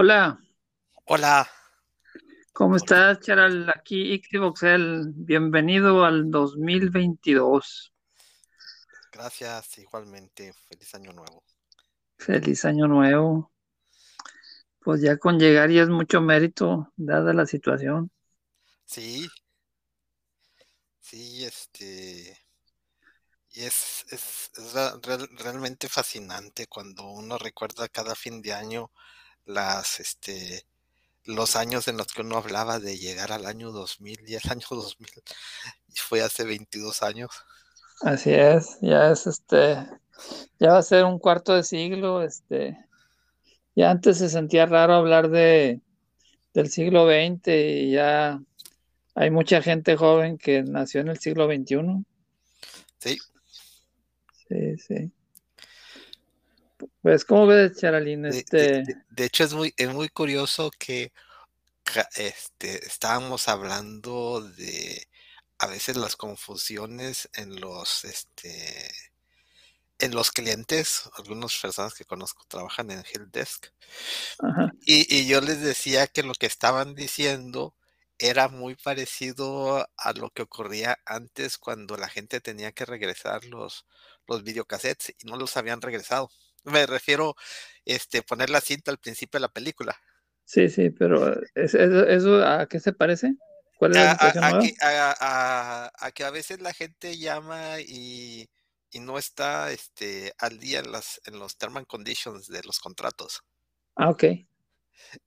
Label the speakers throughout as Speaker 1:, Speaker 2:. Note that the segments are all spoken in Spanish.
Speaker 1: Hola,
Speaker 2: Hola,
Speaker 1: ¿cómo estás, Charal? Aquí Ixtivoxel. Bienvenido al 2022.
Speaker 2: gracias igualmente. Feliz año nuevo.
Speaker 1: Feliz año nuevo. Pues ya con llegar ya es mucho mérito, dada la situación.
Speaker 2: Sí, sí, este, y es, es, es real- realmente fascinante cuando uno recuerda cada fin de año las, este, los años en los que uno hablaba de llegar al año 2000 y el año 2000 y fue hace 22 años.
Speaker 1: Así es, ya es este, ya va a ser un cuarto de siglo, este, ya antes se sentía raro hablar de del siglo XX y ya hay mucha gente joven que nació en el siglo XXI.
Speaker 2: Sí,
Speaker 1: Sí, sí. Pues, ¿cómo ves, Charalín?
Speaker 2: de-
Speaker 1: Este,
Speaker 2: de- de hecho es muy, es muy curioso que este, estábamos hablando de a veces las confusiones en los, este, en los clientes, algunas personas que conozco trabajan en Help Desk,
Speaker 1: ajá,
Speaker 2: y, y yo les decía que lo que estaban diciendo era muy parecido a lo que ocurría antes cuando la gente tenía que regresar los, los videocassettes y no los habían regresado. Me refiero, este, poner la cinta al principio de la película.
Speaker 1: Sí, sí, pero ¿es- eso, eso a qué se parece? ¿Cuál es la
Speaker 2: A,
Speaker 1: situación
Speaker 2: a- que, a, que veces la gente llama y, y no está este, al día en, las, en los term and conditions de los contratos.
Speaker 1: Ah, ok.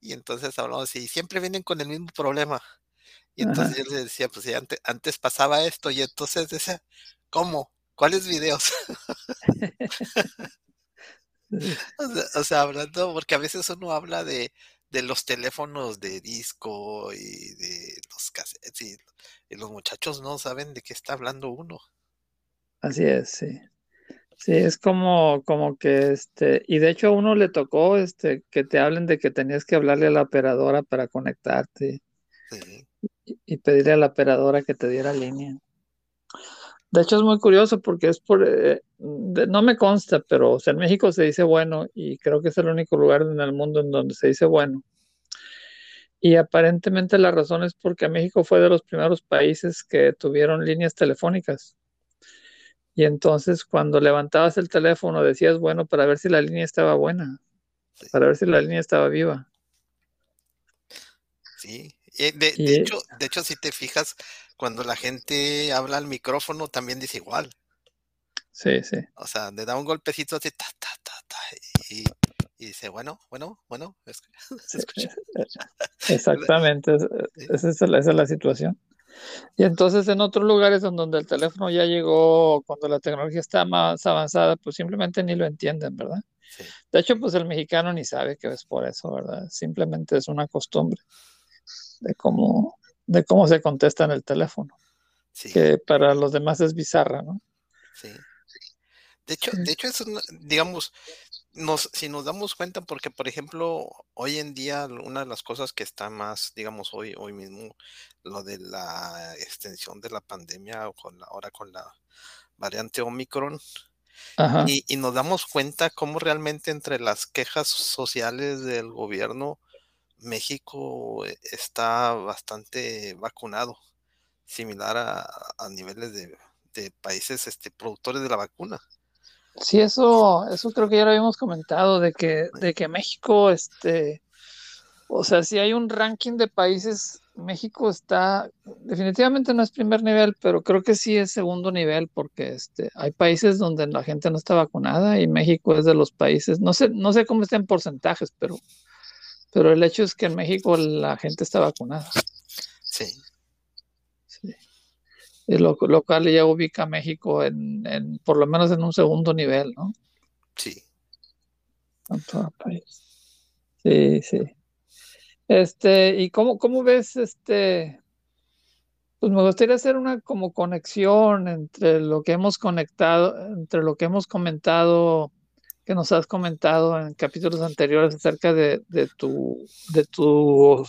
Speaker 2: Y entonces hablamos y siempre vienen con el mismo problema. Y
Speaker 1: Ajá.
Speaker 2: entonces yo les decía, pues sí, antes, antes pasaba esto y entonces decía, ¿cómo? ¿Cuáles videos? O sea, hablando, porque a veces uno habla de, de los teléfonos de disco y de los cassettes y, y los muchachos no saben de qué está hablando uno.
Speaker 1: Así es, sí. Sí, es como, como que este, y de hecho a uno le tocó este que te hablen de que tenías que hablarle a la operadora para conectarte
Speaker 2: Sí,
Speaker 1: y, y pedirle a la operadora que te diera línea. De hecho es muy curioso porque es por, eh, de- no me consta, pero o sea, en México se dice bueno y creo que es el único lugar en el mundo en donde se dice bueno. Y aparentemente la razón es porque México fue de los primeros países que tuvieron líneas telefónicas. Y entonces cuando levantabas el teléfono decías, bueno, para ver si la línea estaba buena,
Speaker 2: sí,
Speaker 1: para ver si la línea estaba viva.
Speaker 2: sí. Y de, de hecho, de hecho, si te fijas, cuando la gente habla al micrófono también dice igual.
Speaker 1: sí, sí,
Speaker 2: O sea, le da un golpecito así, ta, ta, ta, ta, y, y dice, bueno, bueno, bueno, se escucha.
Speaker 1: exactamente, esa es la, esa es la situación. Y entonces en otros lugares donde el teléfono ya llegó, cuando la tecnología está más avanzada, pues simplemente ni lo entienden, ¿verdad?
Speaker 2: sí,
Speaker 1: De hecho, pues el mexicano ni sabe que es por eso, ¿verdad? Simplemente es una costumbre de cómo, de cómo se contesta en el teléfono,
Speaker 2: sí,
Speaker 1: que para los demás es bizarra, ¿no?
Speaker 2: sí. De hecho,
Speaker 1: Sí.
Speaker 2: de hecho, es una- digamos, nos, si nos damos cuenta, porque por ejemplo, hoy en día una de las cosas que está más, digamos, hoy, hoy mismo, lo de la extensión de la pandemia, o con la, ahora con la variante Omicron, y, y nos damos cuenta cómo realmente entre las quejas sociales del gobierno, México está bastante vacunado, similar a, a niveles de, de países este, productores de la vacuna.
Speaker 1: Sí, eso, eso creo que ya lo habíamos comentado, de que, de que México, este, o sea, si hay un ranking de países, México está, definitivamente no es primer nivel, pero creo que sí es segundo nivel, porque este, hay países donde la gente no está vacunada y México es de los países, no sé, no sé cómo está en porcentajes, pero, pero el hecho es que en México la gente está vacunada.
Speaker 2: Sí,
Speaker 1: Sí. Y lo, lo cual ya ubica a México en, en, por lo menos en un segundo nivel, ¿no?
Speaker 2: sí.
Speaker 1: En todo el país. Sí, sí. Este, ¿y cómo, cómo ves este? Pues me gustaría hacer una como conexión entre lo que hemos conectado, entre lo que hemos comentado, que nos has comentado en capítulos anteriores acerca de, de tu, de tu,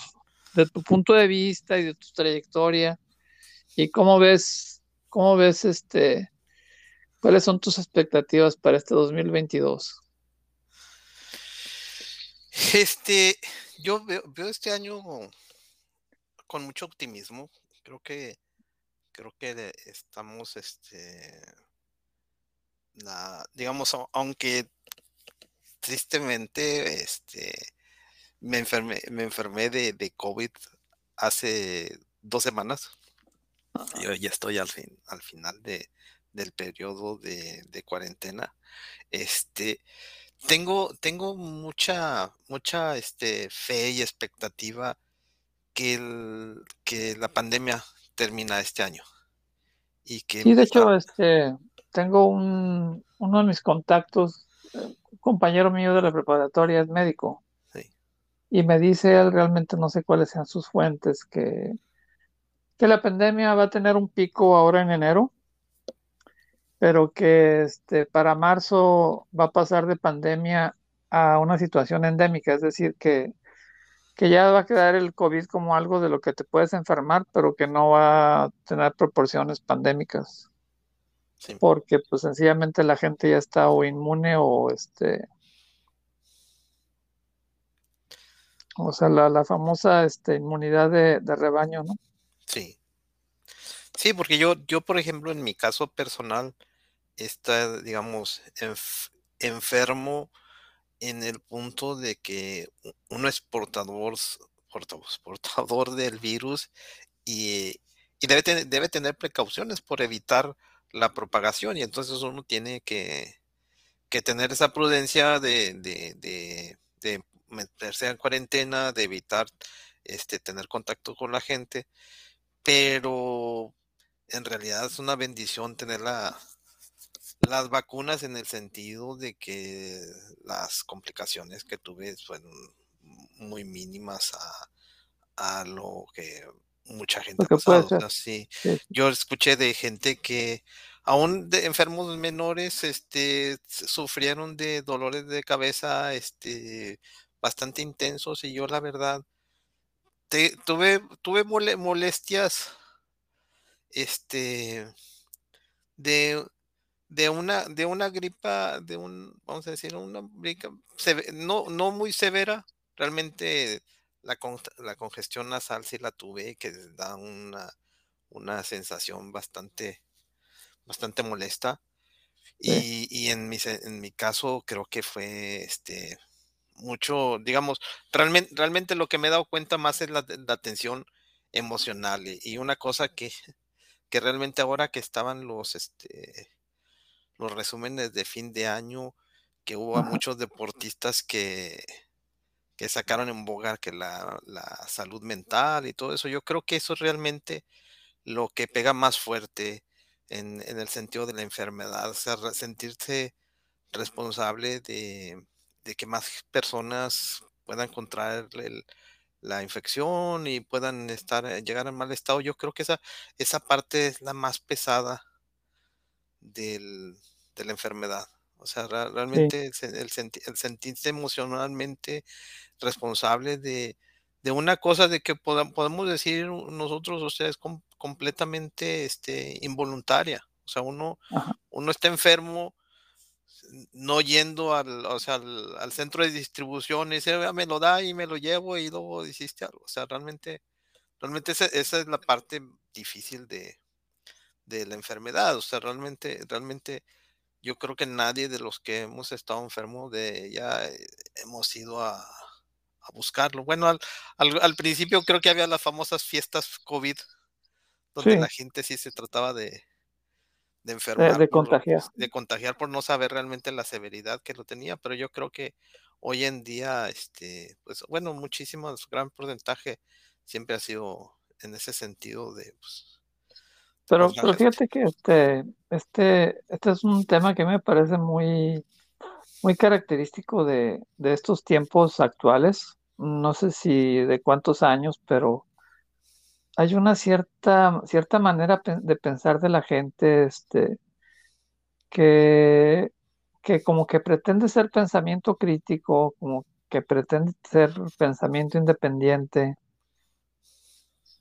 Speaker 1: de tu punto de vista y de tu trayectoria, y cómo ves, cómo ves este, cuáles son tus expectativas para este 2022.
Speaker 2: Este, yo veo, este año con mucho optimismo. Creo que creo que estamos este digamos aunque tristemente este me enfermé me enfermé de, de COVID hace dos semanas. Yo ya estoy al fin al final de, del periodo de, de cuarentena. Este tengo, tengo mucha, mucha este, fe y expectativa que, el, que la pandemia termina este año. Y que
Speaker 1: sí, de hecho, este, tengo un, uno de mis contactos, un compañero mío de la preparatoria es médico.
Speaker 2: Sí.
Speaker 1: Y me dice él, realmente no sé cuáles sean sus fuentes, que, que la pandemia va a tener un pico ahora en enero pero que este, para marzo va a pasar de pandemia a una situación endémica, es decir, que, que ya va a quedar el COVID como algo de lo que te puedes enfermar, pero que no va a tener proporciones pandémicas.
Speaker 2: Sí.
Speaker 1: Porque pues sencillamente la gente ya está o inmune o este... O sea, la, la famosa este, inmunidad de, de rebaño, ¿no?
Speaker 2: Sí. Sí, porque yo, yo, por ejemplo, en mi caso personal, está, digamos, enf- enfermo en el punto de que uno es portador, portador, portador del virus y, y debe, tener, debe tener precauciones por evitar la propagación y entonces uno tiene que, que tener esa prudencia de, de, de, de meterse en cuarentena, de evitar este, tener contacto con la gente, pero en realidad es una bendición tener la, las vacunas en el sentido de que las complicaciones que tuve fueron muy mínimas a, a lo que mucha gente ha pasado. Sí, yo escuché de gente que aún de enfermos menores, este, sufrieron de dolores de cabeza, este, bastante intensos y yo la verdad te- tuve, tuve mole- molestias, este, de, de una, de una gripa, de un, vamos a decir, una gripa no, no muy severa, realmente la, con- la congestión nasal sí la tuve, que da una, una sensación bastante, bastante molesta. Y, y en mi, en mi caso creo que fue este mucho, digamos, realmente, realmente lo que me he dado cuenta más es la, la tensión emocional. Y, y una cosa que, que realmente ahora que estaban los, este, los resúmenes de fin de año, que hubo a muchos deportistas que, que sacaron en boga que la, la salud mental y todo eso. Yo creo que eso es realmente lo que pega más fuerte en, en el sentido de la enfermedad, o sea, sentirse responsable de, de que más personas puedan contraer el- la infección y puedan estar, eh, llegar en mal estado. Yo creo que esa, esa parte es la más pesada del, de la enfermedad. O sea,
Speaker 1: Sí,
Speaker 2: realmente el, el senti- el sentirse emocionalmente responsable de, de una cosa de que poda- podemos decir nosotros, o sea, es com- completamente este, involuntaria. O sea, uno,
Speaker 1: ajá.
Speaker 2: uno está enfermo no yendo al, o sea, al, al centro de distribución y dice, "Ah, me lo da y me lo llevo y luego hiciste algo. O sea, realmente, realmente esa, esa es la parte difícil de, de la enfermedad. O sea, realmente, realmente yo creo que nadie de los que hemos estado enfermos de ella eh, hemos ido a, a buscarlo. Bueno, al, al, al principio creo que había las famosas fiestas COVID, donde la gente sí se trataba de, de enfermar,
Speaker 1: de
Speaker 2: por,
Speaker 1: contagiar.
Speaker 2: de contagiar por no saber realmente la severidad que lo tenía, pero yo creo que hoy en día, este, pues bueno, muchísimo, gran porcentaje siempre ha sido en ese sentido de, pues, por
Speaker 1: Pero, pero fíjate que este, este, este es un tema que me parece muy, muy característico de, de estos tiempos actuales. No sé si de cuántos años, pero hay una cierta, cierta manera de pensar de la gente, este, que, que como que pretende ser pensamiento crítico, como que pretende ser pensamiento independiente,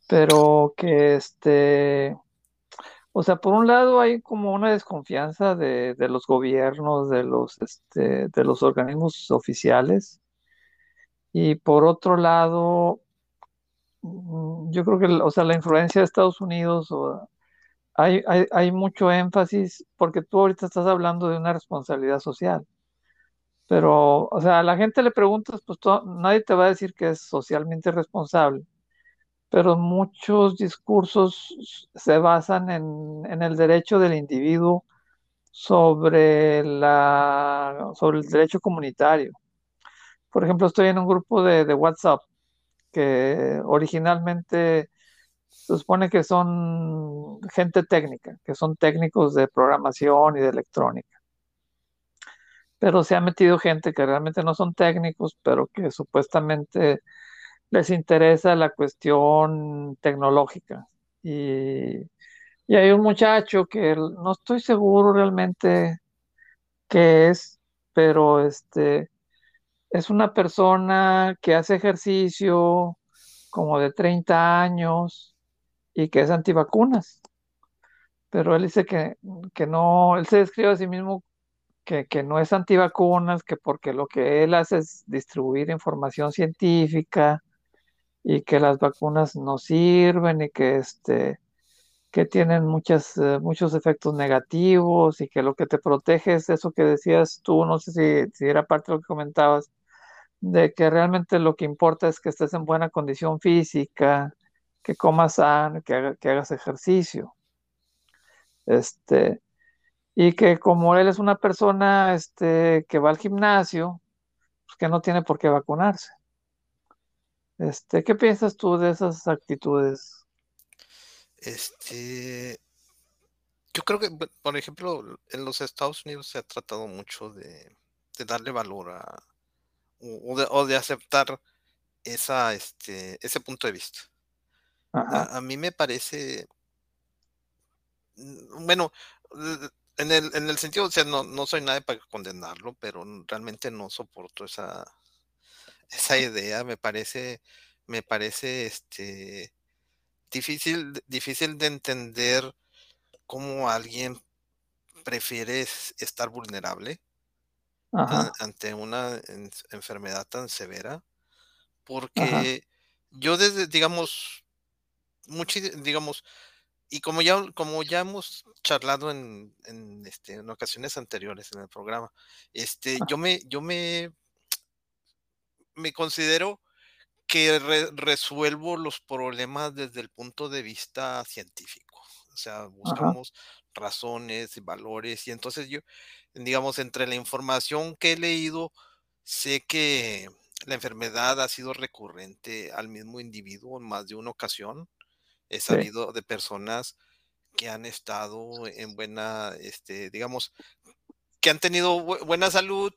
Speaker 1: pero que este, o sea, por un lado hay como una desconfianza de, de los gobiernos, de los, este, de los organismos oficiales, Y por otro lado, mm, yo creo que, o sea, la influencia de Estados Unidos, hay, hay mucho énfasis, porque tú ahorita estás hablando de una responsabilidad social. Pero, o sea, a la gente le preguntas, pues nadie te va a decir que es socialmente responsable, pero muchos discursos se basan en, el derecho del individuo sobre, la, sobre el derecho comunitario. Por ejemplo, estoy en un grupo de, de WhatsApp que originalmente se supone que son gente técnica, que son técnicos de programación y de electrónica pero se ha metido gente que realmente no son técnicos, pero que supuestamente les interesa la cuestión tecnológica. Y, y hay un muchacho que no estoy seguro realmente qué es, pero este es una persona que hace ejercicio como de 30 años y que es antivacunas. Pero él dice que, que no, él se describe a sí mismo que, que, no es antivacunas, que porque lo que él hace es distribuir información científica y que las vacunas no sirven y que, este, que tienen muchas, uh, muchos efectos negativos y que lo que te protege es eso que decías tú, no sé si, si era parte de lo que comentabas, de que realmente lo que importa es que estés en buena condición física, que comas sano, que, haga, que hagas ejercicio. Este, y que como él es una persona este, que va al gimnasio, pues que no tiene por qué vacunarse. Este, ¿Qué piensas tú de esas actitudes?
Speaker 2: Este, yo creo que, por ejemplo, en los Estados Unidos se ha tratado mucho de, de darle valor a, o de, o de, aceptar esa, este, ese punto de vista. A, a, mí me parece, mm, bueno, en el, en el sentido, o sea, no, no soy nadie para condenarlo, pero realmente no soporto esa, esa idea. Me parece, me parece este difícil, difícil de entender cómo alguien prefiere estar vulnerable ante una en, enfermedad tan severa. Porque Ajá. yo desde, digamos, mucho, digamos, y como ya, como ya hemos charlado en, en, este, en ocasiones anteriores en el programa, este, yo me, yo me, me considero que re, resuelvo los problemas desde el punto de vista científico. O sea, buscamos Ajá. razones y valores. Y entonces yo, digamos, entre la información que he leído, sé que la enfermedad ha sido recurrente al mismo individuo en más de una ocasión he sabido sí. de personas que han estado en buena, este, digamos, que han tenido bu buena salud,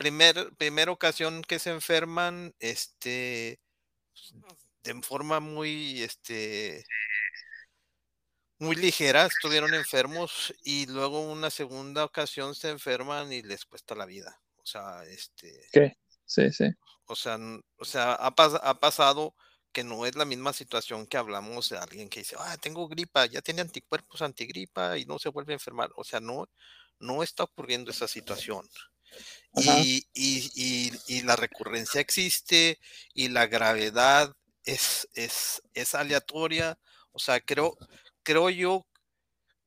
Speaker 2: primer, primera ocasión que se enferman, este, de forma muy, este, muy ligera, estuvieron enfermos y luego una segunda ocasión se enferman y les cuesta la vida. O sea, este.
Speaker 1: ¿Qué? Sí, sí.
Speaker 2: O sea, o sea ha, pas ha pasado que no es la misma situación que hablamos de alguien que dice, ah, tengo gripa, ya tiene anticuerpos antigripa y no se vuelve a enfermar. O sea, no, no está ocurriendo esa situación. Y, y, y, y, la recurrencia existe y la gravedad es, es, es aleatoria. O sea, creo, creo yo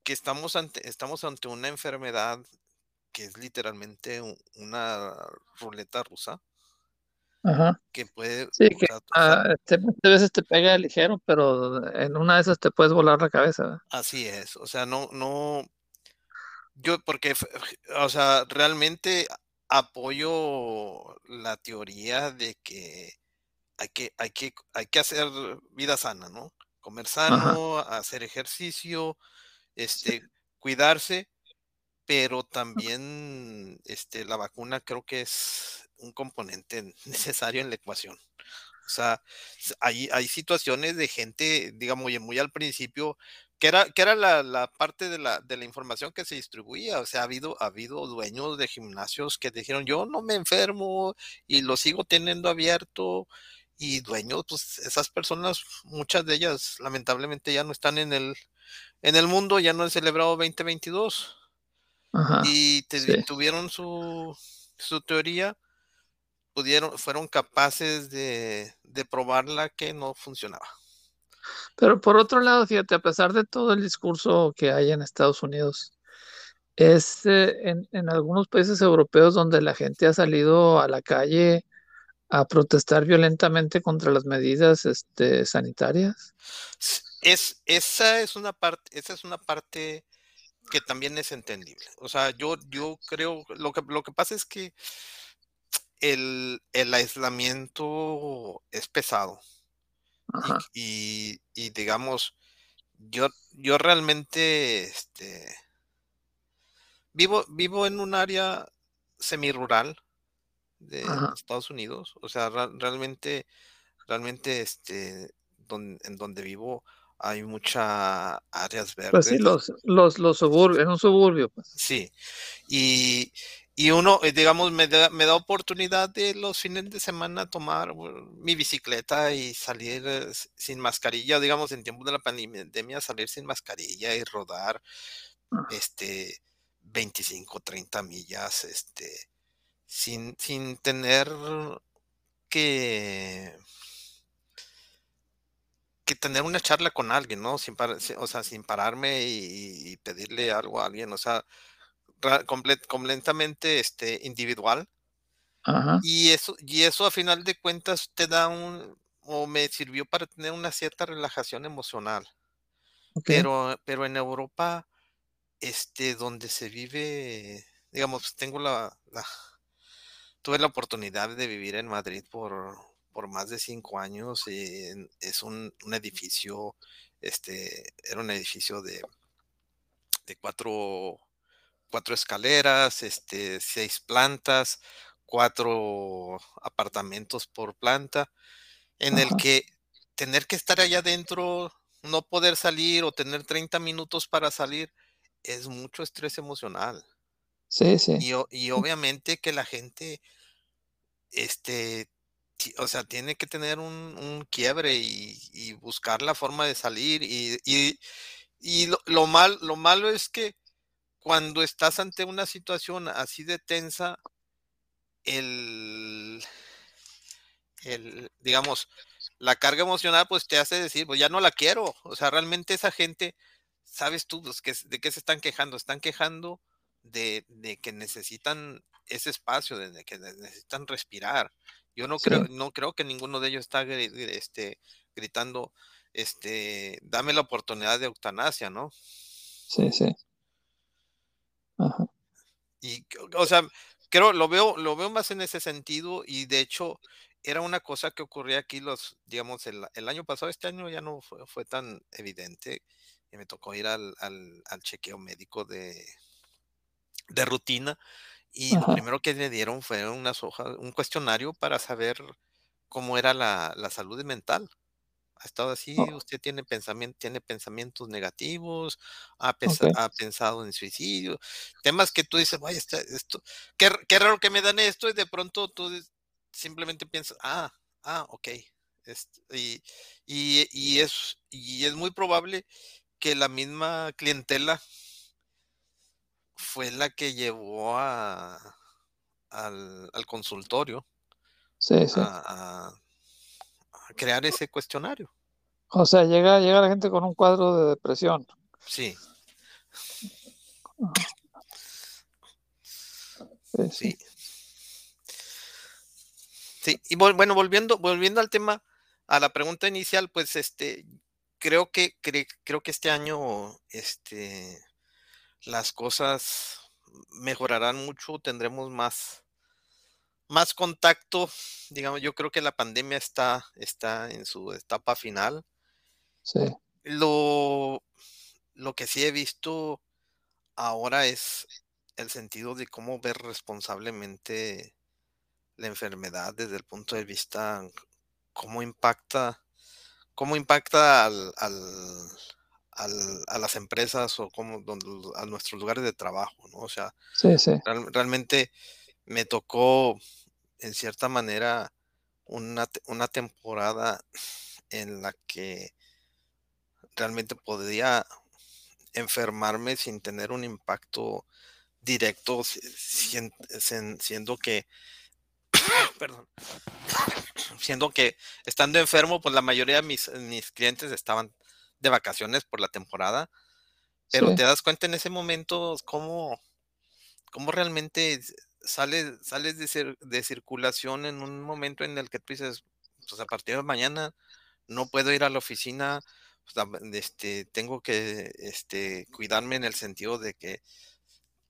Speaker 2: que estamos ante, estamos ante una enfermedad que es literalmente una ruleta rusa
Speaker 1: Ajá.
Speaker 2: que puede.
Speaker 1: Sí, que o sea, uh, te, muchas veces te pega ligero, pero en una de esas te puedes volar la cabeza.
Speaker 2: Así es, o sea, no, no. Yo, porque, o sea, realmente apoyo la teoría de que hay que, hay que, hay que hacer vida sana, ¿no? Comer sano, Ajá. hacer ejercicio, este, sí. cuidarse, pero también este, la vacuna creo que es un componente necesario en la ecuación. O sea, hay, hay situaciones de gente, digamos, muy, muy al principio, que era, que era la, la parte de la, de la, información que se distribuía. O sea, ha habido, ha habido dueños de gimnasios que dijeron, yo no me enfermo y lo sigo teniendo abierto. Y dueños, pues esas personas, muchas de ellas lamentablemente ya no están en el, en el mundo, ya no han celebrado 2022.
Speaker 1: Ajá,
Speaker 2: y te,
Speaker 1: sí.
Speaker 2: tuvieron su, su teoría pudieron, fueron capaces de, de probarla que no funcionaba.
Speaker 1: Pero por otro lado, fíjate, a pesar de todo el discurso que hay en Estados Unidos, es eh, en, en, algunos países europeos donde la gente ha salido a la calle a protestar violentamente contra las medidas este, sanitarias.
Speaker 2: Es, esa es una parte, esa es una parte que también es entendible. O sea, yo, yo creo, lo que, lo que pasa es que el, el aislamiento es pesado. Y, y, digamos, yo, yo realmente este, vivo, vivo en un área semirural de Estados Unidos. O sea, realmente, realmente, este, en donde vivo hay muchas áreas verdes.
Speaker 1: Pues sí, los, los, los suburbios, en un suburbio. Pues.
Speaker 2: Sí, y, y uno, eh, digamos, me da, me da oportunidad de los fines de semana tomar mi bicicleta y salir eh, sin mascarilla, digamos, en tiempos de la pandemia, salir sin mascarilla y rodar, ah. este, 25, 30 millas, este, sin, sin tener que, que tener una charla con alguien, ¿no? Sin o sea, sin pararme y, pedirle algo a alguien, o sea, completamente este, individual. Y eso, y eso a final de cuentas te da un, o me sirvió para tener una cierta relajación emocional. Pero, pero en Europa, este, donde se vive, digamos, tengo la, la, tuve la oportunidad de vivir en Madrid por, por más de cinco años. Y es un, un, edificio, este, era un edificio de, de cuatro cuatro escaleras, este, seis plantas, cuatro apartamentos por planta, en el que tener que estar allá adentro, no poder salir o tener 30 minutos para salir, es mucho estrés emocional.
Speaker 1: Sí, sí.
Speaker 2: Y, y obviamente que la gente, este, o sea, tiene que tener un, un quiebre y, y, buscar la forma de salir. Y, y, y lo, lo, mal, lo malo es que cuando estás ante una situación así de tensa, el, el, digamos, la carga emocional pues te hace decir, pues ya no la quiero. O sea, realmente esa gente, sabes tú pues, que, de qué se están quejando. Están quejando de, de, que necesitan ese espacio, de que necesitan respirar. Yo no sí. creo, no creo que ninguno de ellos está este, gritando, este, dame la oportunidad de eutanasia, ¿no?
Speaker 1: Sí, sí.
Speaker 2: Ajá. Y, o sea, creo, lo veo, lo veo más en ese sentido y de hecho era una cosa que ocurría aquí los, digamos, el, el año pasado, este año ya no fue, fue tan evidente y me tocó ir al, al, al chequeo médico de, de rutina y Ajá. lo primero que me dieron fue unas hojas, un cuestionario para saber cómo era la, la salud mental ha estado así, oh. usted tiene pensamiento, tiene pensamientos negativos, ha, pesa, okay. ha, pensado en suicidio, temas que tú dices, vaya, esto, qué, qué, raro que me dan esto, y de pronto tú simplemente piensas, ah, ah, ok. Este, y, y, y, es, y es muy probable que la misma clientela fue la que llevó a, al, al consultorio
Speaker 1: sí, sí.
Speaker 2: A, a, crear ese cuestionario.
Speaker 1: O sea, llega, llega la gente con un cuadro de depresión.
Speaker 2: Sí.
Speaker 1: Sí, sí.
Speaker 2: Sí, y bueno, volviendo, volviendo al tema, a la pregunta inicial, pues este, creo que, cre, creo que este año, este, las cosas mejorarán mucho, tendremos más, más contacto, digamos, yo creo que la pandemia está, está en su etapa final.
Speaker 1: Sí.
Speaker 2: Lo, lo que sí he visto ahora es el sentido de cómo ver responsablemente la enfermedad desde el punto de vista cómo impacta cómo impacta al, al, al, a las empresas o cómo, donde, a nuestros lugares de trabajo, ¿no? O sea,
Speaker 1: sí, sí.
Speaker 2: Real, realmente me tocó en cierta manera una, una temporada en la que realmente podía enfermarme sin tener un impacto directo, siendo que perdón, siendo que estando enfermo, pues la mayoría de mis, mis clientes estaban de vacaciones por la temporada, pero
Speaker 1: Sí,
Speaker 2: te das cuenta en ese momento cómo, cómo realmente sales, sales de, cir- de circulación en un momento en el que tú dices, pues a partir de mañana no puedo ir a la oficina, pues, este, tengo que este, cuidarme en el sentido de que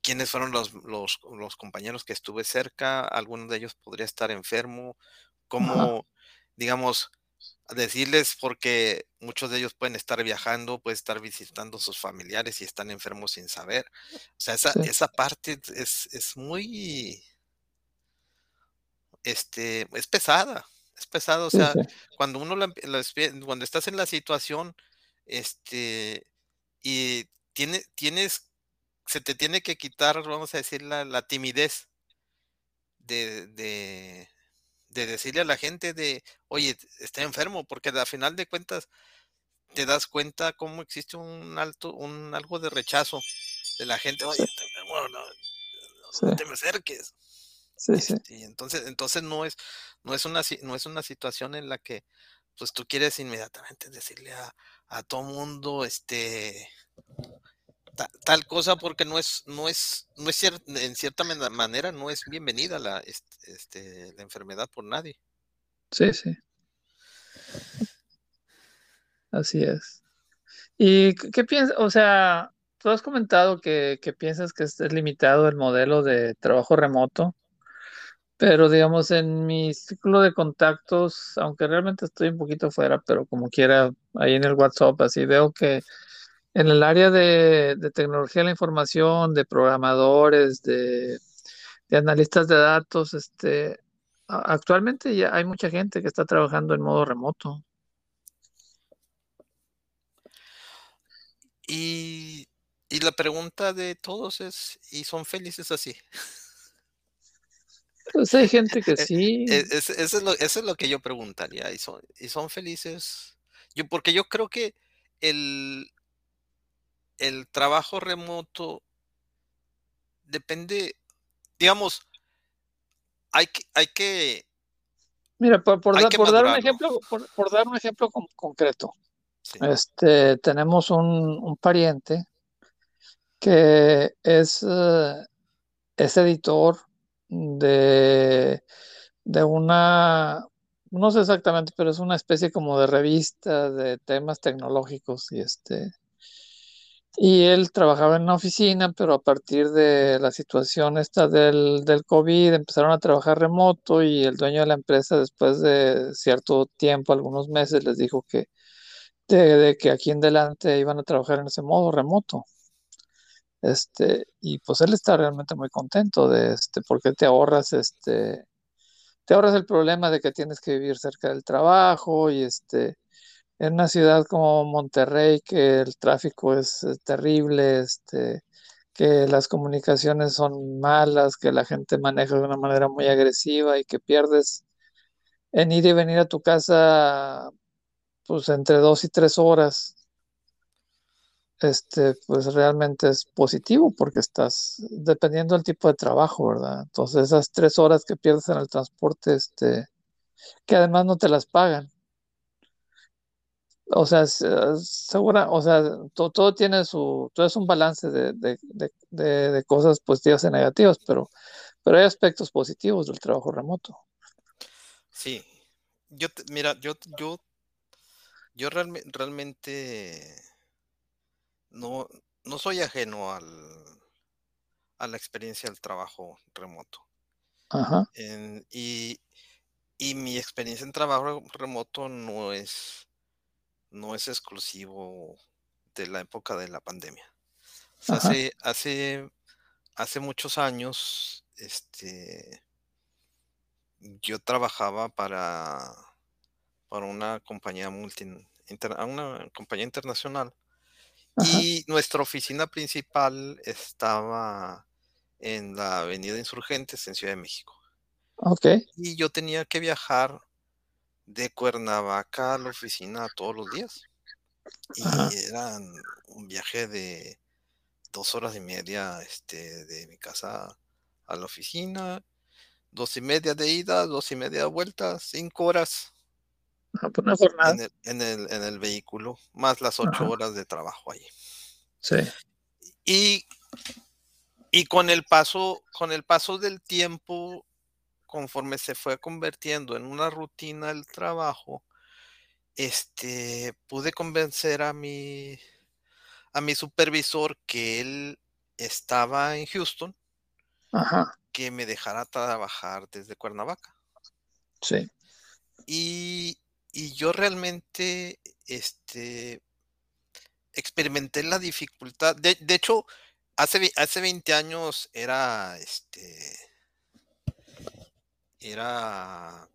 Speaker 2: quiénes fueron los, los, los compañeros que estuve cerca, alguno de ellos podría estar enfermo,
Speaker 1: ajá,
Speaker 2: cómo, digamos, decirles porque muchos de ellos pueden estar viajando, pueden estar visitando a sus familiares y están enfermos sin saber. O sea, esa,
Speaker 1: sí,
Speaker 2: esa parte es, es muy, este, es pesada, es pesada. O sea,
Speaker 1: sí,
Speaker 2: cuando uno la cuando estás en la situación, este, y tiene, tienes, se te tiene que quitar, vamos a decir, la, la timidez de, de, de decirle a la gente de, oye, está enfermo, porque al final de cuentas te das cuenta cómo existe un alto, un algo de rechazo de la gente, oye, está enfermo, no,
Speaker 1: sí,
Speaker 2: no te me acerques.
Speaker 1: sí, sí,
Speaker 2: Este, y entonces, entonces no es, no es una, no es una situación en la que pues tú quieres inmediatamente decirle a, a todo mundo, este, ta- tal cosa porque no es, no es, no es cier- en cierta manera no es bienvenida la, este, este, la enfermedad por nadie.
Speaker 1: sí, sí, así es. ¿Y qué piensas? O sea, tú has comentado que, que piensas que es limitado el modelo de trabajo remoto, pero digamos en mi círculo de contactos, aunque realmente estoy un poquito fuera, pero como quiera, ahí en el WhatsApp, así veo que en el área de, de tecnología de la información, de programadores, de, de analistas de datos, este, actualmente ya hay mucha gente que está trabajando en modo remoto.
Speaker 2: Y, y la pregunta de todos es, ¿y son felices así?
Speaker 1: Pues hay gente que
Speaker 2: Eh,
Speaker 1: sí,
Speaker 2: eh, es- eso es lo, eso es lo que yo preguntaría. ¿Y son, y son felices? Yo, porque yo creo que el, el trabajo remoto depende, digamos, hay que, hay que,
Speaker 1: Mira, por, por, da- por dar un ejemplo, por, por dar un ejemplo con- concreto,
Speaker 2: Sí.
Speaker 1: este, tenemos un, un pariente que es, eh, es editor de, de una, no sé exactamente, pero es una especie como de revista de temas tecnológicos y este, y él trabajaba en una oficina, pero a partir de la situación esta del, del COVID empezaron a trabajar remoto y el dueño de la empresa después de cierto tiempo, algunos meses, les dijo que de, que aquí en adelante iban a trabajar en ese modo remoto. Este, y pues él está realmente muy contento de este, porque te ahorras este, te ahorras el problema de que tienes que vivir cerca del trabajo y este, en una ciudad como Monterrey, que el tráfico es, eh, terrible, este, que las comunicaciones son malas, que la gente maneja de una manera muy agresiva y que pierdes en ir y venir a tu casa pues entre dos y tres horas, este, pues realmente es positivo porque estás dependiendo del tipo de trabajo, ¿verdad? Entonces esas tres horas que pierdes en el transporte, este, que además no te las pagan. O sea, eh, segura, o sea, to- todo tiene su, todo es un balance de, de, de, de- cosas positivas y negativas, pero, pero hay aspectos positivos del trabajo remoto.
Speaker 2: Sí. Yo, mira, yo, yo, yo realme- realmente no, no soy ajeno al, a la experiencia del trabajo remoto.
Speaker 1: Ajá,
Speaker 2: En- y, y mi experiencia en trabajo remoto no es, no es exclusivo de la época de la pandemia. O sea,
Speaker 1: ajá,
Speaker 2: hace, hace, hace muchos años, este, yo trabajaba para, para una compañía multi, inter- una compañía internacional
Speaker 1: ajá,
Speaker 2: y nuestra oficina principal estaba en la Avenida Insurgentes en Ciudad de México.
Speaker 1: ok,
Speaker 2: Y yo tenía que viajar de Cuernavaca a la oficina todos los días.
Speaker 1: ajá,
Speaker 2: Y era un viaje de dos horas y media este, de mi casa a la oficina. dos y media de ida, dos y media de vuelta, cinco horas
Speaker 1: Ah, pues una jornada.
Speaker 2: en el, en el, en el vehículo, más las ocho
Speaker 1: Ajá.
Speaker 2: horas de trabajo ahí.
Speaker 1: Sí,
Speaker 2: Y, y con el paso, con el paso del tiempo, conforme se fue convirtiendo en una rutina el trabajo, este, pude convencer a mi, a mi supervisor que él estaba en Houston,
Speaker 1: ajá,
Speaker 2: que me dejara trabajar desde Cuernavaca.
Speaker 1: sí,
Speaker 2: Y, y yo realmente, este, experimenté la dificultad. De, de hecho, hace, hace 20 años era, este, era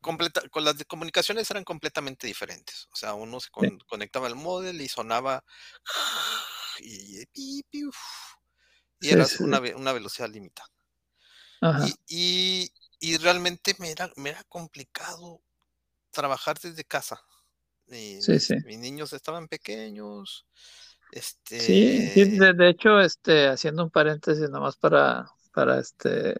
Speaker 2: completa, con las comunicaciones eran completamente diferentes. O sea, uno se con- conectaba al modem y sonaba y, y, era
Speaker 1: sí,
Speaker 2: una,
Speaker 1: sí.
Speaker 2: una velocidad limitada. Y, realmente me era, me era complicado trabajar desde casa. Y
Speaker 1: sí,
Speaker 2: mis,
Speaker 1: sí.
Speaker 2: mis niños estaban pequeños.
Speaker 1: Sí,
Speaker 2: Este,
Speaker 1: sí, de, de hecho, este, haciendo un paréntesis nomás para, para este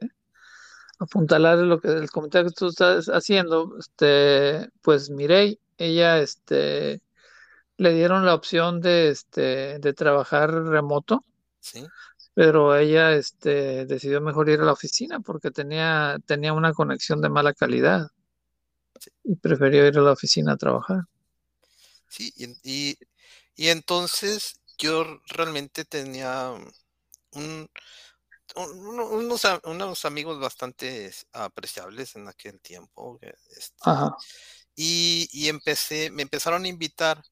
Speaker 1: apuntalar lo que el comentario que tú estás haciendo, este, pues Mirei, ella, este, le dieron la opción de, este, de trabajar remoto,
Speaker 2: sí,
Speaker 1: pero ella, este, decidió mejor ir a la oficina porque tenía, tenía una conexión de mala calidad.
Speaker 2: Sí,
Speaker 1: y prefirió ir a la oficina a trabajar.
Speaker 2: sí, y, y- y entonces yo realmente tenía un, unos, unos amigos bastante apreciables en aquel tiempo. que, Este,
Speaker 1: Ajá,
Speaker 2: y, y empecé, me empezaron a invitar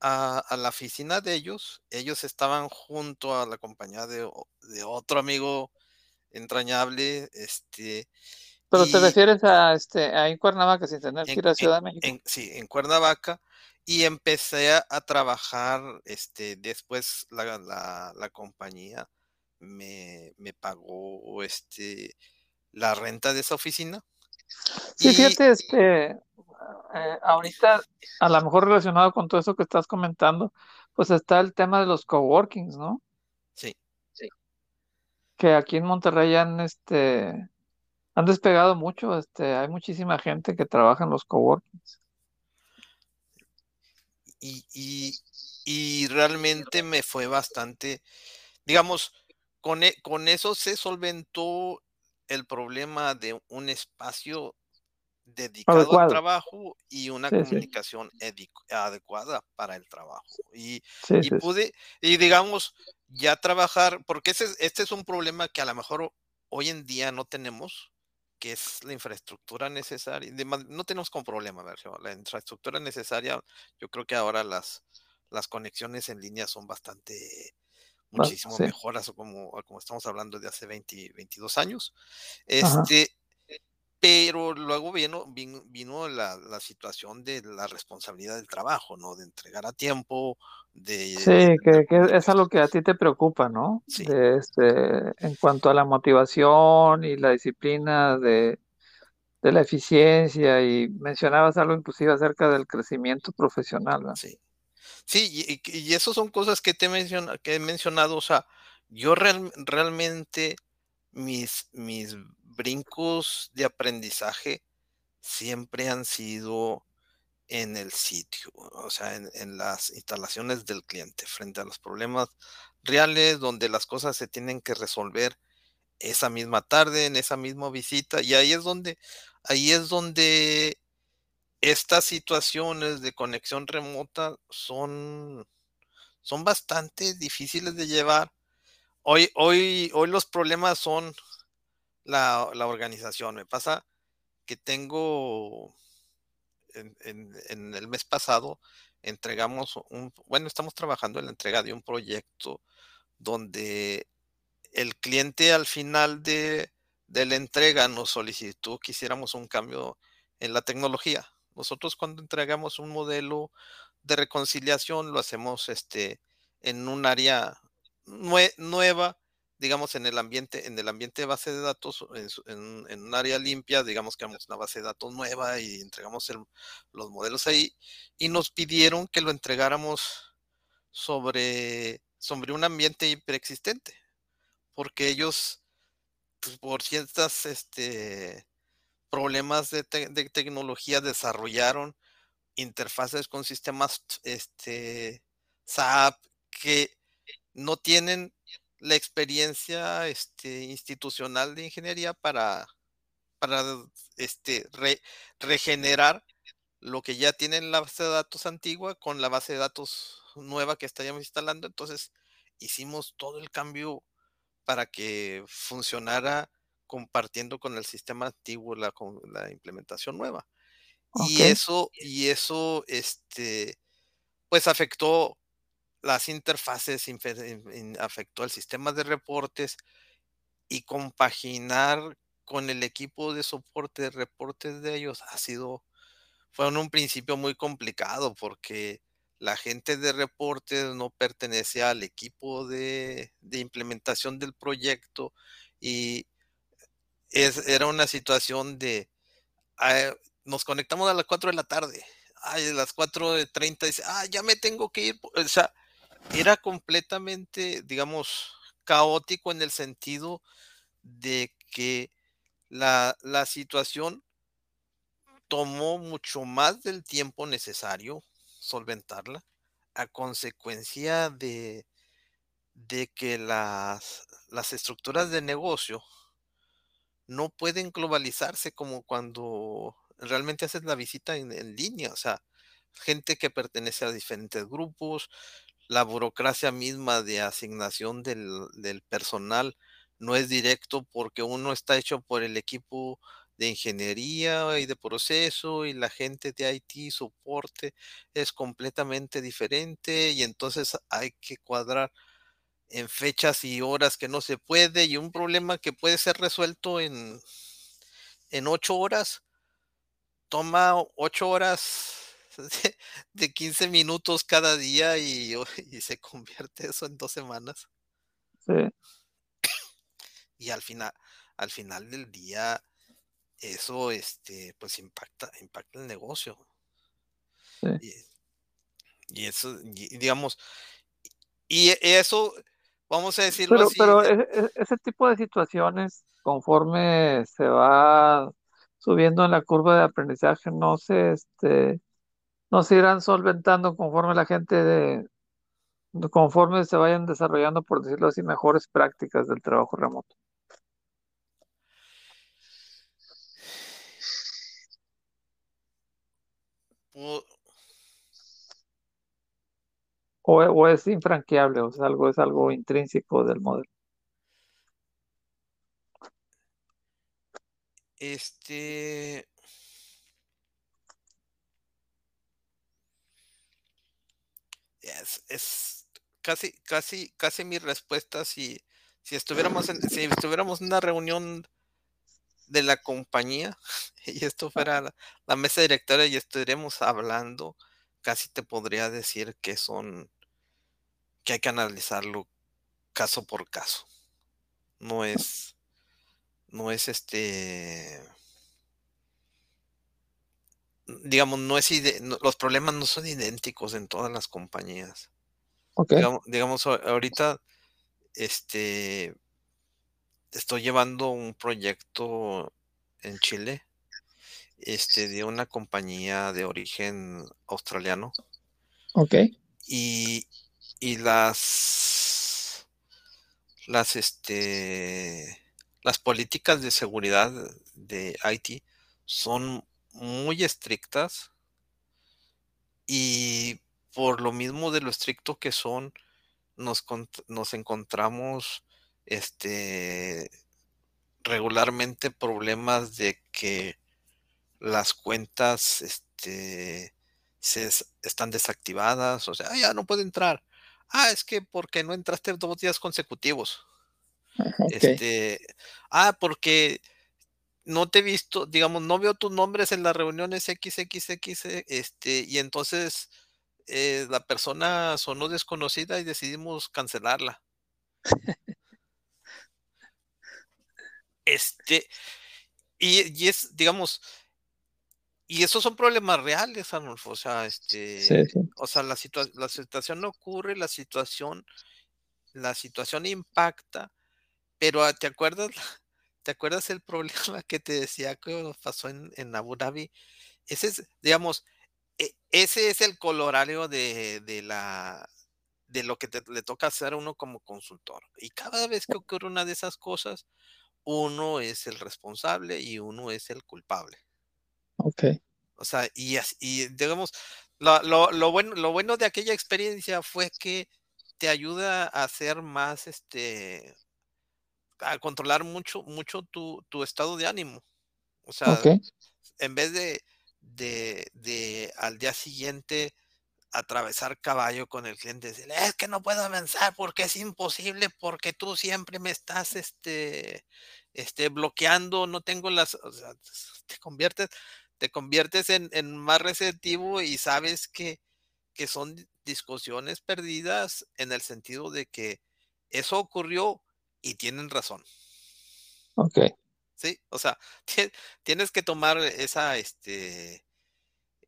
Speaker 2: a, a la oficina de ellos. Ellos estaban junto a la compañía de, de otro amigo entrañable, este,
Speaker 1: pero te refieres a, este, a en Cuernavaca sin tener que ir a
Speaker 2: en-
Speaker 1: Ciudad de México.
Speaker 2: en- sí, en Cuernavaca, y empecé a, a trabajar, este, después la, la- la compañía me, me pagó, este, la renta de esa oficina.
Speaker 1: Sí,
Speaker 2: Y
Speaker 1: fíjate, este, eh, ahorita, a lo mejor relacionado con todo eso que estás comentando, pues está el tema de los coworkings, ¿no?
Speaker 2: sí,
Speaker 1: Que aquí en Monterrey han, este, han despegado mucho, este, hay muchísima gente que trabaja en los coworkings.
Speaker 2: y, y- y realmente me fue bastante, digamos, con, e- con eso se solventó el problema de un espacio dedicado al
Speaker 1: Adecuado.
Speaker 2: trabajo y una
Speaker 1: Sí,
Speaker 2: comunicación adecuada para el trabajo. Y,
Speaker 1: sí,
Speaker 2: pude, y digamos, ya trabajar, porque ese, es- este es un problema que a lo mejor hoy en día no tenemos, que es la infraestructura necesaria. de No tenemos como problema, la infraestructura necesaria, yo creo que ahora las, las conexiones en línea son bastante, muchísimo
Speaker 1: sí.
Speaker 2: mejoras, o como, como estamos hablando de hace 20, 22 años.
Speaker 1: Ajá.
Speaker 2: Este, pero luego vino, vino, vino la, la situación de la responsabilidad del trabajo, ¿no? De entregar a tiempo, de,
Speaker 1: Sí,
Speaker 2: de
Speaker 1: que, que es algo que a ti te preocupa, ¿no?
Speaker 2: Sí,
Speaker 1: De este, en cuanto a la motivación y la disciplina de, de la eficiencia y mencionabas algo inclusive acerca del crecimiento profesional, ¿verdad?
Speaker 2: sí. Sí, y, eso son cosas que te menciona, que he mencionado, o sea, yo real- realmente mis, mis brincos de aprendizaje siempre han sido en el sitio, o sea, en, en las instalaciones del cliente, frente a los problemas reales, donde las cosas se tienen que resolver esa misma tarde, en esa misma visita, y ahí es donde, ahí es donde estas situaciones de conexión remota son, son bastante difíciles de llevar. Hoy, hoy, hoy los problemas son la, la organización. Me pasa que tengo en, en- el mes pasado entregamos un, bueno, estamos trabajando en la entrega de un proyecto donde el cliente al final de, de la entrega nos solicitó que hiciéramos un cambio en la tecnología. Nosotros cuando entregamos un modelo de reconciliación lo hacemos este, en un área nue- nueva, digamos en el ambiente, en el ambiente de base de datos, en, un área limpia, digamos que vamos una base de datos nueva y entregamos los modelos ahí y nos pidieron que lo entregáramos sobre, sobre un ambiente preexistente, porque ellos pues, por ciertas este, problemas de, de, tecnología desarrollaron interfaces con sistemas este, SAP que no tienen la experiencia este, institucional de ingeniería para, este, regenerar lo que ya tiene la base de datos antigua con la base de datos nueva que estábamos instalando. Entonces hicimos todo el cambio para que funcionara compartiendo con el sistema antiguo la, con la implementación nueva. Y eso, y eso, este, pues afectó las interfaces, afectó el sistema de reportes y compaginar con el equipo de soporte de reportes de ellos ha sido, fue en un principio muy complicado porque la gente de reportes no pertenece al equipo de, implementación del proyecto y es, era una situación de, ah, nos conectamos a las 4 de la tarde, a las 4.30 dice, ah, ya me tengo que ir, o sea, era completamente, digamos, caótico en el sentido de que la, la situación tomó mucho más del tiempo necesario solventarla a consecuencia de, de que las, las estructuras de negocio no pueden globalizarse como cuando realmente haces la visita en, línea, o sea, gente que pertenece a diferentes grupos, la burocracia misma de asignación del, del personal no es directo porque uno está hecho por el equipo de ingeniería y de proceso y la gente de IT, soporte, es completamente diferente y entonces hay que cuadrar en fechas y horas que no se puede y un problema que puede ser resuelto en, en ocho horas, toma ocho horas de, 15 minutos cada día y, y, se convierte eso en dos semanas.
Speaker 1: Sí.
Speaker 2: Y al final, al final del día, eso este, pues impacta, impacta el negocio. Y, eso, digamos, y eso, vamos a decirlo
Speaker 1: pero,
Speaker 2: así.
Speaker 1: Pero e, e, ese tipo de situaciones, conforme se va subiendo en la curva de aprendizaje, no se, este, no se irán solventando conforme la gente de, conforme se vayan desarrollando, por decirlo así, mejores prácticas del trabajo remoto. O, es infranqueable, o sea, algo, es algo intrínseco del modelo.
Speaker 2: Este. Es, es casi, casi, casi mi respuesta si, si estuviéramos en, si estuviéramos en una reunión de la compañía y esto fuera la, mesa directora y estuviéramos hablando, casi te podría decir que son, que hay que analizarlo caso por caso. No es, no es este, digamos, no es, los problemas no son idénticos en todas las compañías. Digamos, digamos, ahorita, este, estoy llevando un proyecto en Chile, este, de una compañía de origen australiano.
Speaker 1: Ok.
Speaker 2: Y, y las, las, este, las políticas de seguridad de IT son muy estrictas y por lo mismo de lo estricto que son, nos, nos encontramos este, regularmente problemas de que las cuentas este, se, están desactivadas, o sea, ya no puede entrar. Ah, es que porque no entraste dos días consecutivos. Este, ah, porque no te he visto, digamos, no veo tus nombres en las reuniones XXX, este, y entonces eh, la persona sonó desconocida y decidimos cancelarla. Este, y, es, digamos, y esos son problemas reales, Arnulfo. O sea, este, o sea, la, la situación no ocurre, la situación, la situación impacta, pero ah, ¿te acuerdas? ¿Te acuerdas el problema que te decía que pasó en, en Abu Dhabi? Ese es, digamos, e- ese es el colorario de, de la de lo que te- le toca hacer a uno como consultor. Y cada vez que ocurre una de esas cosas, uno es el responsable y uno es el culpable.
Speaker 1: Ok,
Speaker 2: O sea, y, y digamos, lo, lo- lo bueno, lo bueno de aquella experiencia fue que te ayuda a hacer más, este, a controlar mucho, mucho tu, tu estado de ánimo. O sea, en vez de, de, de al día siguiente atravesar caballo con el cliente, decirle, es que no puedo avanzar porque es imposible, porque tú siempre me estás este, este, bloqueando, no tengo las, o sea, te conviertes, te conviertes en, en más receptivo y sabes que, que son di- discusiones perdidas en el sentido de que eso ocurrió y tienen razón.
Speaker 1: ok.
Speaker 2: Sí, o sea, tie- tienes que tomar esa, este,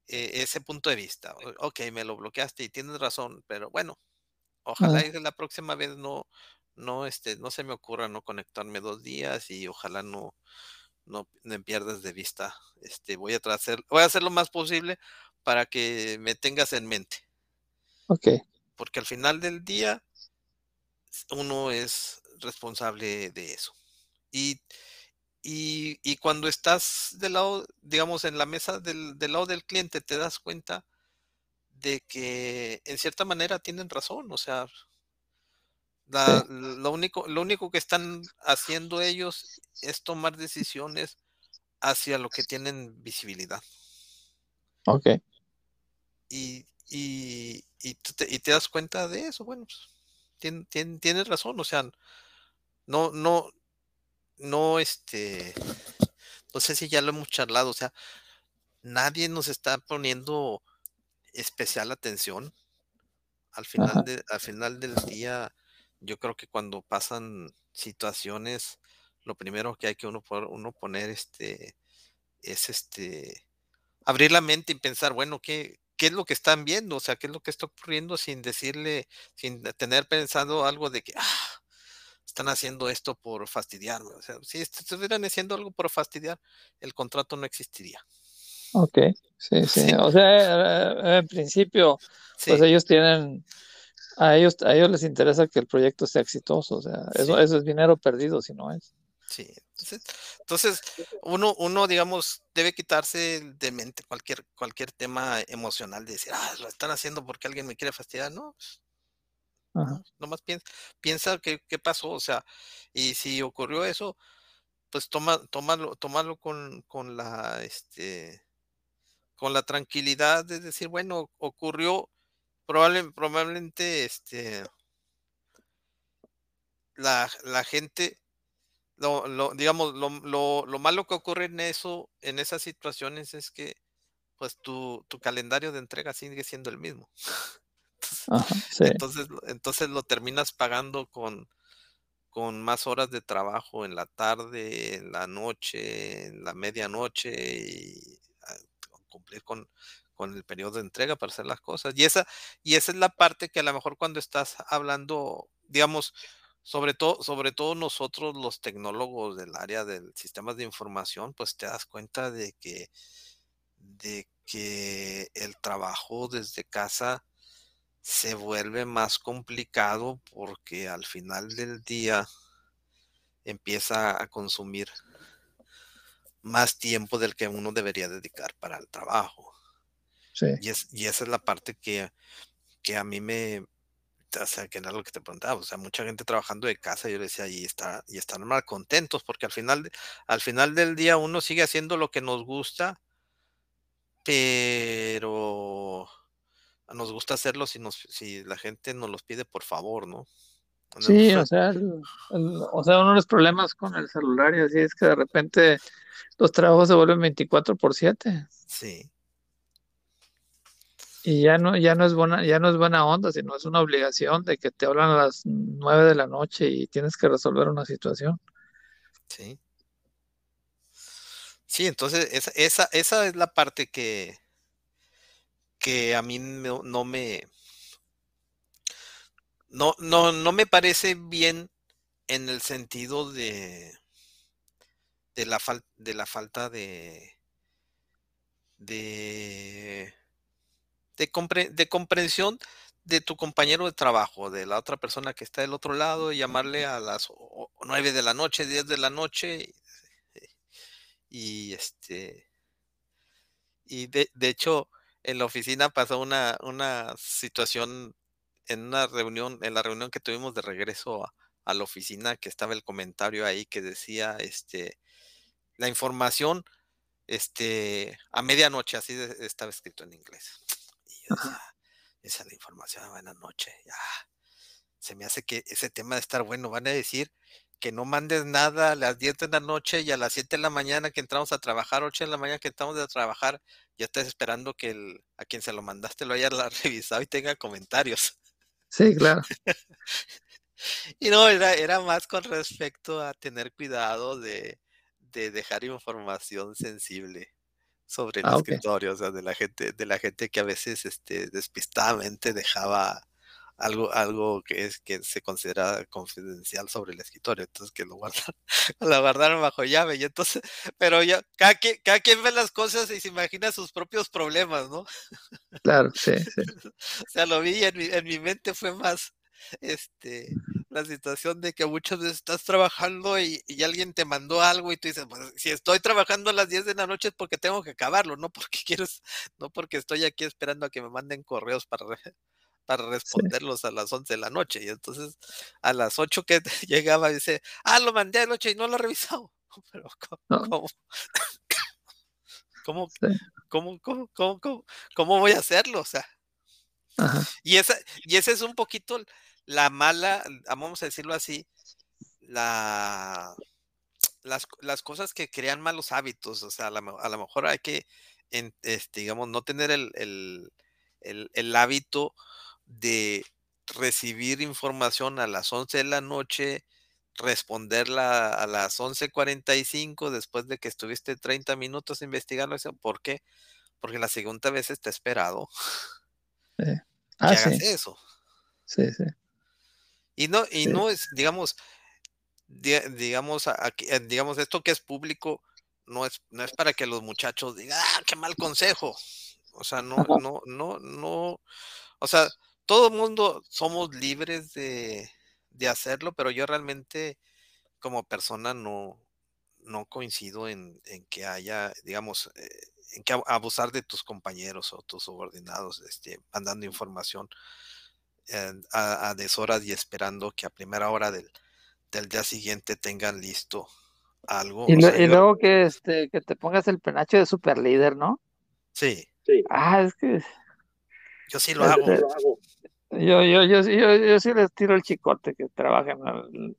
Speaker 2: e- ese punto de vista. Ok, me lo bloqueaste y tienes razón, pero bueno, ojalá la próxima vez no, no, este, no se me ocurra no conectarme dos días y ojalá no, no me pierdas de vista. Este, voy a hacer, voy a hacer lo más posible para que me tengas en mente,
Speaker 1: ok,
Speaker 2: porque al final del día uno es responsable de eso. Y Y, y cuando estás del lado, digamos, en la mesa del, del lado del cliente, te das cuenta de que en cierta manera tienen razón. O sea, la-
Speaker 1: sí,
Speaker 2: lo único, lo único que están haciendo ellos es tomar decisiones hacia lo que tienen visibilidad.
Speaker 1: ok.
Speaker 2: Y, y, y te, y te das cuenta de eso. Bueno, pues, tien- tien- tienes razón. O sea, no, no, no, este, no sé si ya lo hemos charlado. O sea, nadie nos está poniendo especial atención. Al final de, al final del día, yo creo que cuando pasan situaciones, lo primero que hay que uno, por- uno poner este, es este, abrir la mente y pensar, bueno, ¿qué, qué es lo que están viendo? O sea, ¿qué es lo que está ocurriendo sin decirle, sin tener pensado algo de que, ah, están haciendo esto por fastidiarme. O sea, si est- estuvieran haciendo algo por fastidiar, el contrato no existiría.
Speaker 1: ok. Sí, sí.
Speaker 2: Sí,
Speaker 1: O sea, eh, en principio, pues ellos tienen, a ellos, a ellos les interesa que el proyecto sea exitoso. O sea, eso,
Speaker 2: sí.
Speaker 1: eso es dinero perdido si no es.
Speaker 2: Sí, entonces, entonces uno, uno, digamos, debe quitarse de mente cualquier, cualquier tema emocional de decir, ah, lo están haciendo porque alguien me quiere fastidiar. No,
Speaker 1: Ajá,
Speaker 2: no, nomás piensa, piensa qué, qué pasó, o sea, y si ocurrió eso, pues toma, tómalo, tómalo con, con la, este, con la tranquilidad de decir, bueno, ocurrió, probable, probablemente, este, la, la gente lo, lo, digamos, lo, lo, lo malo que ocurre en eso, en esas situaciones es que pues tu, tu calendario de entrega sigue siendo el mismo.
Speaker 1: ajá, sí,
Speaker 2: Entonces, lo- entonces lo terminas pagando con, con más horas de trabajo en la tarde, en la noche, en la medianoche y ah, cumplir con, con el periodo de entrega para hacer las cosas. Y esa, y esa es la parte que a lo mejor cuando estás hablando, digamos, sobre todo, sobre todo nosotros los tecnólogos del área de sistemas de información, pues te das cuenta de que, de que el trabajo desde casa se vuelve más complicado porque al final del día empieza a consumir más tiempo del que uno debería dedicar para el trabajo.
Speaker 1: Sí,
Speaker 2: Y, es, y esa es la parte que, que a mí me, o sea, que era lo que te preguntaba, o sea, mucha gente trabajando de casa, yo le decía, y, está, y están mal contentos, porque al final, al final del día uno sigue haciendo lo que nos gusta, pero nos gusta hacerlo si, nos, si la gente nos los pide por favor, ¿no?
Speaker 1: Sí, o sea, el- el- o sea, uno de los problemas con el celular y así es que de repente los trabajos se vuelven 24 por 7
Speaker 2: sí,
Speaker 1: y ya no, ya no es buena, ya no es buena onda, sino es una obligación de que te hablan a las 9 de la noche y tienes que resolver una situación.
Speaker 2: sí. Sí, entonces esa, esa, esa es la parte que, que a mí no, no me, no, no, no me parece bien en el sentido de, de la, fal- de la falta de, de, de, compre- de comprensión de tu compañero de trabajo, de la otra persona que está del otro lado, y llamarle a las o- o- 9 de la noche, 10 de la noche, y este, y de, de hecho, en la oficina pasó una, una situación en una reunión, en la reunión que tuvimos de regreso a, a la oficina, que estaba el comentario ahí que decía, este, la información, este, a medianoche, así de- estaba escrito en inglés.
Speaker 1: Ajá.
Speaker 2: esa es la información a buena noche, ya. Se me hace que ese tema de estar bueno, van a decir que no mandes nada a las 10 de la noche y a las 7 de la mañana que entramos a trabajar, 8 de la mañana que entramos a trabajar, ya estás esperando que el, a quien se lo mandaste lo haya revisado y tenga comentarios.
Speaker 1: Sí, claro.
Speaker 2: Y no, era, era más con respecto a tener cuidado de, de dejar información sensible sobre el
Speaker 1: Ah,
Speaker 2: escritorio, o sea, de la gente, de la gente que a veces este, despistadamente dejaba algo, algo que es que se considera confidencial sobre el escritorio, entonces que lo guardaron, lo guardaron bajo llave, y entonces, pero ya, cada quien, cada quien ve las cosas y se imagina sus propios problemas, ¿no?
Speaker 1: Claro, sí, sí.
Speaker 2: O sea, lo vi y en mi, en mi mente fue más este la situación de que muchas veces estás trabajando y, y alguien te mandó algo y tú dices, pues si estoy trabajando a las 10 de la noche es porque tengo que acabarlo, no porque quiero, no porque estoy aquí esperando a que me manden correos para, para
Speaker 1: Sí,
Speaker 2: responderlos a las 11 de la noche. Y entonces a las 8 que llegaba dice, ah, lo mandé anoche y no lo he revisado. Pero ¿cómo,
Speaker 1: no,
Speaker 2: cómo, cómo,
Speaker 1: sí,
Speaker 2: cómo, cómo, cómo, voy a hacerlo? O sea,
Speaker 1: ajá,
Speaker 2: Y esa, y esa es un poquito la mala, vamos a decirlo así, la, las, las cosas que crean malos hábitos. O sea, a la me- a lo mejor hay que, en- este, digamos, no tener el, el, el- el hábito de recibir información a las 11 de la noche, responderla a las 11:45 después de que estuviste 30 minutos investigando eso. ¿Por qué? Porque la segunda vez está esperado
Speaker 1: sí.
Speaker 2: que
Speaker 1: Ah,
Speaker 2: hagas
Speaker 1: sí,
Speaker 2: eso.
Speaker 1: sí, sí,
Speaker 2: Y no, y
Speaker 1: sí,
Speaker 2: no es, digamos, di- digamos, aquí, eh, digamos, esto que es público, no es, no es para que los muchachos digan, ah, qué mal consejo. O sea, no, no, no, no, o sea, todo el mundo somos libres de, de hacerlo, pero yo realmente como persona no, no coincido en, en que haya, digamos, eh, en que ab- abusar de tus compañeros o tus subordinados, este, mandando información a, a deshoras y esperando que a primera hora del, del día siguiente tengan listo algo.
Speaker 1: Y,
Speaker 2: O
Speaker 1: lo-
Speaker 2: sea,
Speaker 1: y
Speaker 2: yo
Speaker 1: luego que, este, que te pongas el penacho de super líder, ¿no?
Speaker 2: sí,
Speaker 1: Sí. Ah, es que
Speaker 2: yo sí lo hago.
Speaker 1: yo, yo, yo, sí- yo, yo sí les tiro el chicote que trabajen al-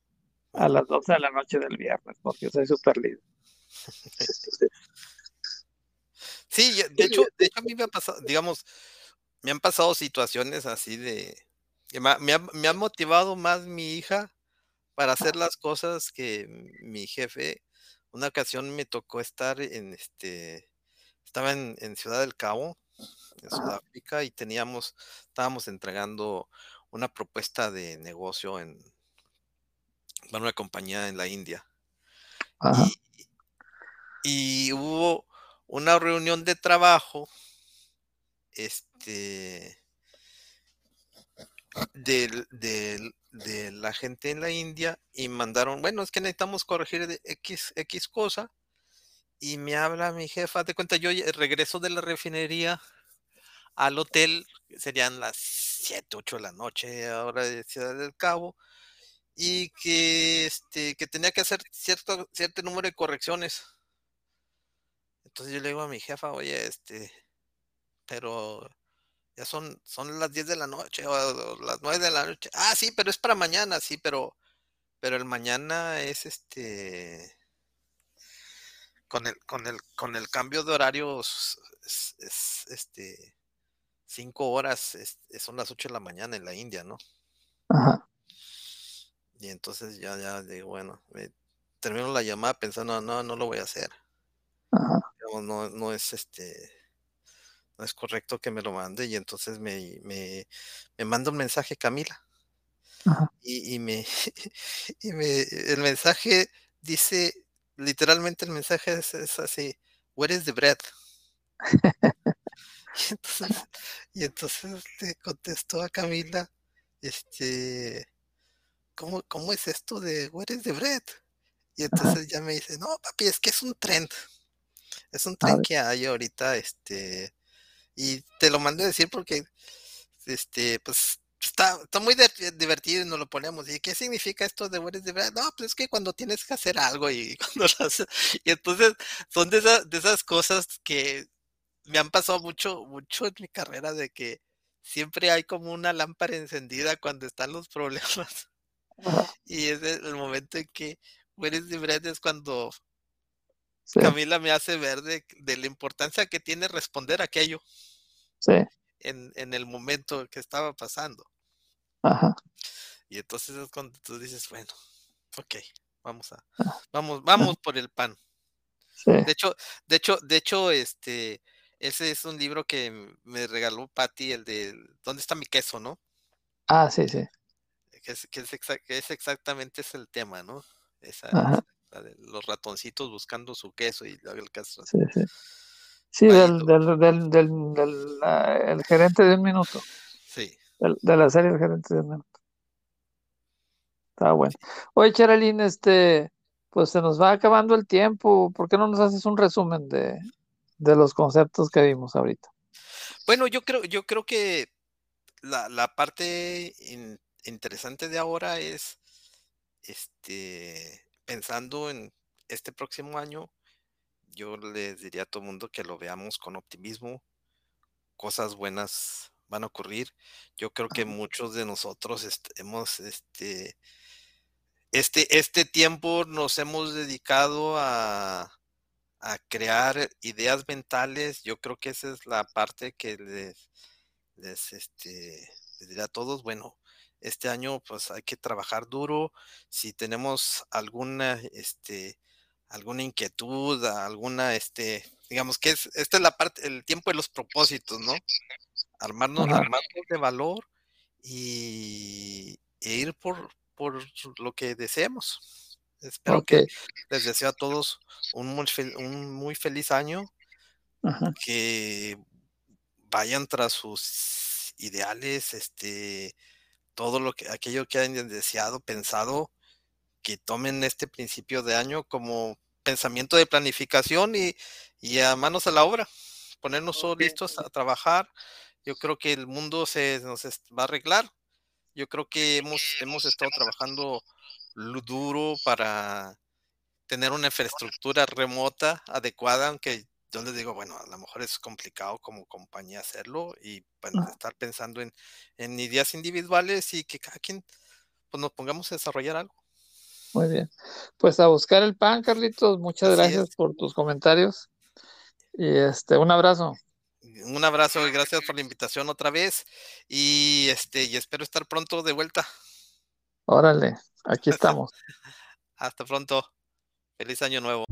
Speaker 1: a las 12 de la noche del viernes, porque soy super líder.
Speaker 2: Sí, de hecho, de hecho a mí me ha pasado, digamos, me han pasado situaciones así de, me ha, me ha- motivado más mi hija para hacer las cosas que mi jefe. Una ocasión me tocó estar en este, estaba en, en Ciudad del Cabo, en Sudáfrica, y teníamos, estábamos entregando una propuesta de negocio en, para una compañía en la India.
Speaker 1: Ajá,
Speaker 2: Y, y hubo una reunión de trabajo, este, del- de la gente en la India y mandaron, bueno, es que necesitamos corregir de X, X cosa. Y me habla mi jefa, de cuenta, yo regreso de la refinería al hotel, serían las 7, 8 de la noche, ahora de Ciudad del Cabo, y que, este, que tenía que hacer cierto, cierto número de correcciones. Entonces yo le digo a mi jefa, oye, este, pero ya son, son las 10 de la noche o, o las 9 de la noche. Ah, sí, pero es para mañana, sí, pero, pero el mañana es este, con el, con el, con el cambio de horarios, es, es, este, 5 horas, es- son las 8 de la mañana en la India, ¿no?
Speaker 1: ajá,
Speaker 2: Y entonces ya, ya digo, bueno, me termino la llamada pensando, no, no lo voy a hacer.
Speaker 1: ajá,
Speaker 2: Digamos, no, no es este, no es correcto que me lo mande. Y entonces me, me, me manda un mensaje Camila. Y, y me, y me, el mensaje dice literalmente el mensaje es, es así, where is the bread? y entonces, y entonces le contestó a Camila, este, ¿cómo, cómo es esto de where is the bread? Y entonces ya me dice, no, papi, es que es un trend. Es un trend que hay ahorita, este, y te lo mando a decir porque, este, pues, está, está muy divertido y nos lo ponemos. ¿Y qué significa esto de is the bread? No, pues es que cuando tienes que hacer algo y cuando lo haces, y entonces son de esas, de esas cosas que me han pasado mucho, mucho en mi carrera de que siempre hay como una lámpara encendida cuando están los problemas. Y es el momento en que Where is the bread es cuando Camila me hace ver de, la importancia que tiene responder aquello.
Speaker 1: Sí.
Speaker 2: En, en, el momento que estaba pasando.
Speaker 1: Ajá.
Speaker 2: Y entonces es cuando tú dices, bueno, ok, vamos a, ah. vamos, vamos por el pan.
Speaker 1: Sí.
Speaker 2: De hecho, de hecho, de hecho, este, ese es un libro que me regaló Patty, el de ¿Dónde está mi queso, no?
Speaker 1: Ah, sí, sí.
Speaker 2: Que es, que es, exactamente es el tema, ¿no? Esa, de los ratoncitos buscando su queso y el queso.
Speaker 1: Sí, sí. Sí, del, del, del, del, el gerente de un minuto.
Speaker 2: Sí.
Speaker 1: de la serie El gerente de un minuto. Está bueno. Oye, Cheralín, este, pues se nos va acabando el tiempo. ¿Por qué no nos haces un resumen de, de los conceptos que vimos ahorita?
Speaker 2: Bueno, yo creo, yo creo que la, la parte interesante de ahora es este, pensando en este próximo año, yo les diría a todo el mundo que lo veamos con optimismo. Cosas buenas van a ocurrir. Yo creo que muchos de nosotros hemos, este, este, este tiempo nos hemos dedicado a, a crear ideas mentales. Yo creo que esa es la parte que les, les, este, les diré a todos, bueno, este año pues hay que trabajar duro. Si tenemos alguna, este, alguna inquietud, alguna, este, digamos que es, esta es la parte, el tiempo de los propósitos, ¿no? Armarnos, armarnos de valor y e ir por, por lo que deseemos. Espero que les deseo a todos un muy, un muy feliz año. Que vayan tras sus ideales, este, todo lo que, aquello que hayan deseado, pensado, que tomen este principio de año como pensamiento de planificación y, y a manos a la obra, ponernos todos listos a trabajar. Yo creo que el mundo se nos va a arreglar. Yo creo que hemos, hemos estado trabajando duro para tener una infraestructura remota adecuada, aunque yo les digo, bueno, a lo mejor es complicado como compañía hacerlo y bueno, estar pensando en, en, ideas individuales y que cada quien pues, nos pongamos a desarrollar algo.
Speaker 1: Muy bien. Pues a buscar el pan, Carlitos. Muchas gracias por tus comentarios. Y este, un abrazo.
Speaker 2: Un abrazo y gracias por la invitación otra vez. Y este, y espero estar pronto de vuelta.
Speaker 1: Órale, aquí estamos.
Speaker 2: Hasta pronto. Feliz año nuevo.